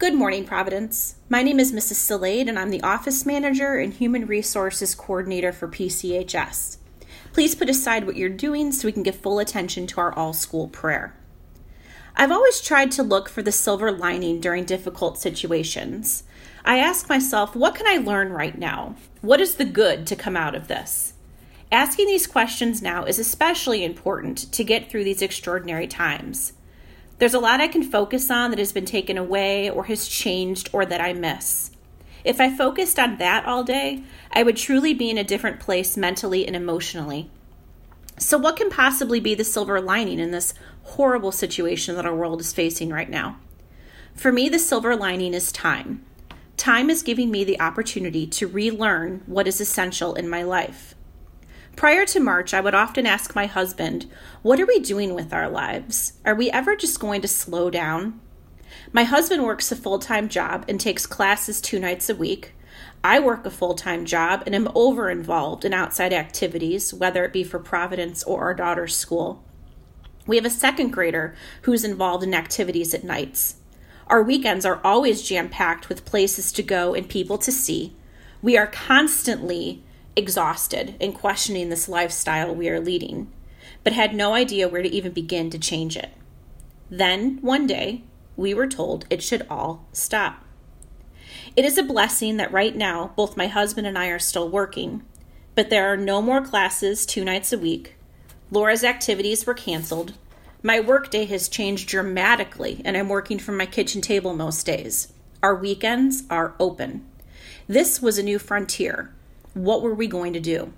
Good morning, Providence. My name is Mrs. Salade, and I'm the Office Manager and Human Resources Coordinator for PCHS. Please put aside what you're doing so we can give full attention to our all school prayer. I've always tried to look for the silver lining during difficult situations. I ask myself, what can I learn right now? What is the good to come out of this? Asking these questions now is especially important to get through these extraordinary times. There's a lot I can focus on that has been taken away or has changed or that I miss. If I focused on that all day, I would truly be in a different place mentally and emotionally. So, what can possibly be the silver lining in this horrible situation that our world is facing right now? For me, the silver lining is time. Time is giving me the opportunity to relearn what is essential in my life. Prior to March, I would often ask my husband, What are we doing with our lives? Are we ever just going to slow down? My husband works a full time job and takes classes two nights a week. I work a full time job and am over involved in outside activities, whether it be for Providence or our daughter's school. We have a second grader who's involved in activities at nights. Our weekends are always jam packed with places to go and people to see. We are constantly exhausted and questioning this lifestyle we are leading, but had no idea where to even begin to change it. Then, one day, we were told it should all stop. It is a blessing that right now both my husband and I are still working, but there are no more classes two nights a week. Laura's activities were canceled. My workday has changed dramatically, and I'm working from my kitchen table most days. Our weekends are open. This was a new frontier, what were we going to do?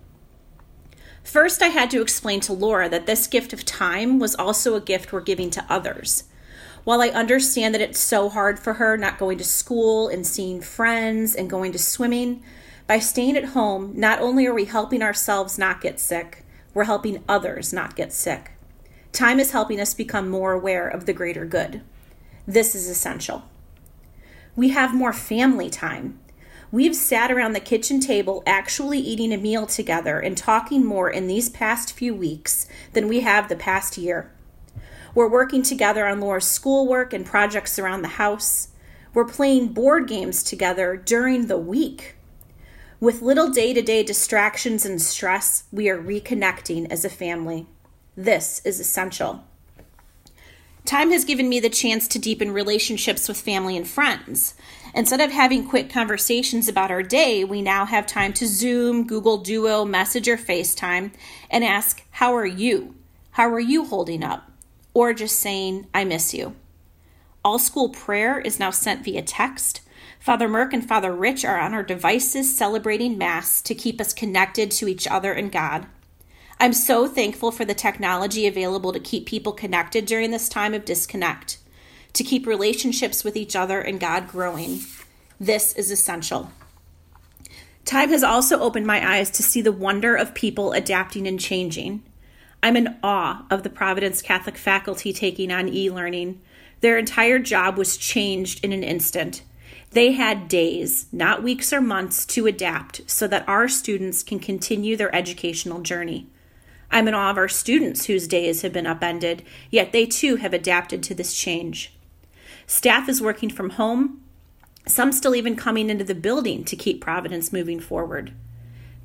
First, I had to explain to Laura that this gift of time was also a gift we're giving to others. While I understand that it's so hard for her not going to school and seeing friends and going to swimming, by staying at home, not only are we helping ourselves not get sick, we're helping others not get sick. Time is helping us become more aware of the greater good. This is essential. We have more family time. We've sat around the kitchen table actually eating a meal together and talking more in these past few weeks than we have the past year. We're working together on Laura's schoolwork and projects around the house. We're playing board games together during the week. With little day to day distractions and stress, we are reconnecting as a family. This is essential. Time has given me the chance to deepen relationships with family and friends. Instead of having quick conversations about our day, we now have time to Zoom, Google Duo, Message, or FaceTime and ask, How are you? How are you holding up? Or just saying, I miss you. All school prayer is now sent via text. Father Merck and Father Rich are on our devices celebrating Mass to keep us connected to each other and God. I'm so thankful for the technology available to keep people connected during this time of disconnect, to keep relationships with each other and God growing. This is essential. Time has also opened my eyes to see the wonder of people adapting and changing. I'm in awe of the Providence Catholic faculty taking on e learning. Their entire job was changed in an instant. They had days, not weeks or months, to adapt so that our students can continue their educational journey. I'm in awe of our students whose days have been upended, yet they too have adapted to this change. Staff is working from home, some still even coming into the building to keep Providence moving forward.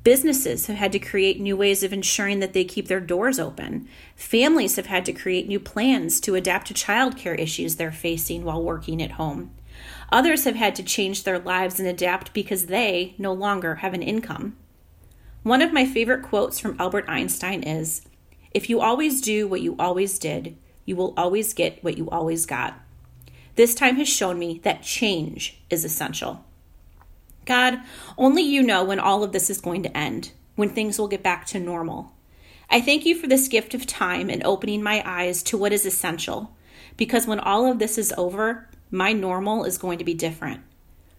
Businesses have had to create new ways of ensuring that they keep their doors open. Families have had to create new plans to adapt to childcare issues they're facing while working at home. Others have had to change their lives and adapt because they no longer have an income. One of my favorite quotes from Albert Einstein is If you always do what you always did, you will always get what you always got. This time has shown me that change is essential. God, only you know when all of this is going to end, when things will get back to normal. I thank you for this gift of time and opening my eyes to what is essential, because when all of this is over, my normal is going to be different.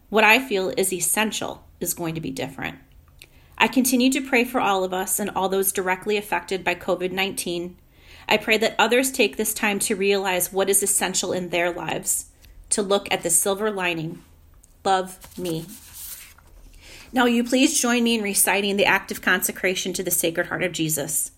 What I feel is essential is going to be different. I continue to pray for all of us and all those directly affected by COVID 19. I pray that others take this time to realize what is essential in their lives, to look at the silver lining. Love me. Now, you please join me in reciting the act of consecration to the Sacred Heart of Jesus.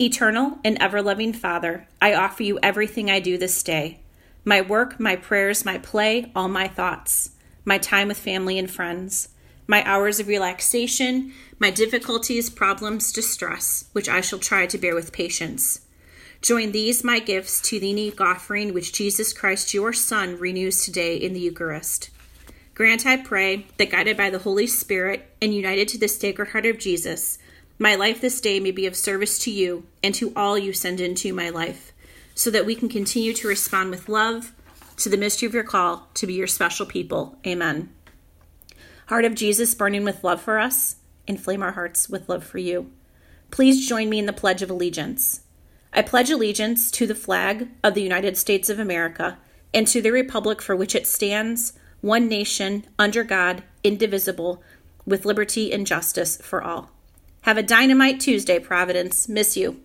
Eternal and ever loving Father, I offer you everything I do this day my work, my prayers, my play, all my thoughts, my time with family and friends, my hours of relaxation, my difficulties, problems, distress, which I shall try to bear with patience. Join these my gifts to the unique offering which Jesus Christ your Son renews today in the Eucharist. Grant, I pray, that guided by the Holy Spirit and united to the Sacred Heart of Jesus, my life this day may be of service to you and to all you send into my life so that we can continue to respond with love to the mystery of your call to be your special people. Amen. Heart of Jesus, burning with love for us, inflame our hearts with love for you. Please join me in the Pledge of Allegiance. I pledge allegiance to the flag of the United States of America and to the republic for which it stands, one nation, under God, indivisible, with liberty and justice for all. Have a dynamite Tuesday, Providence. Miss you.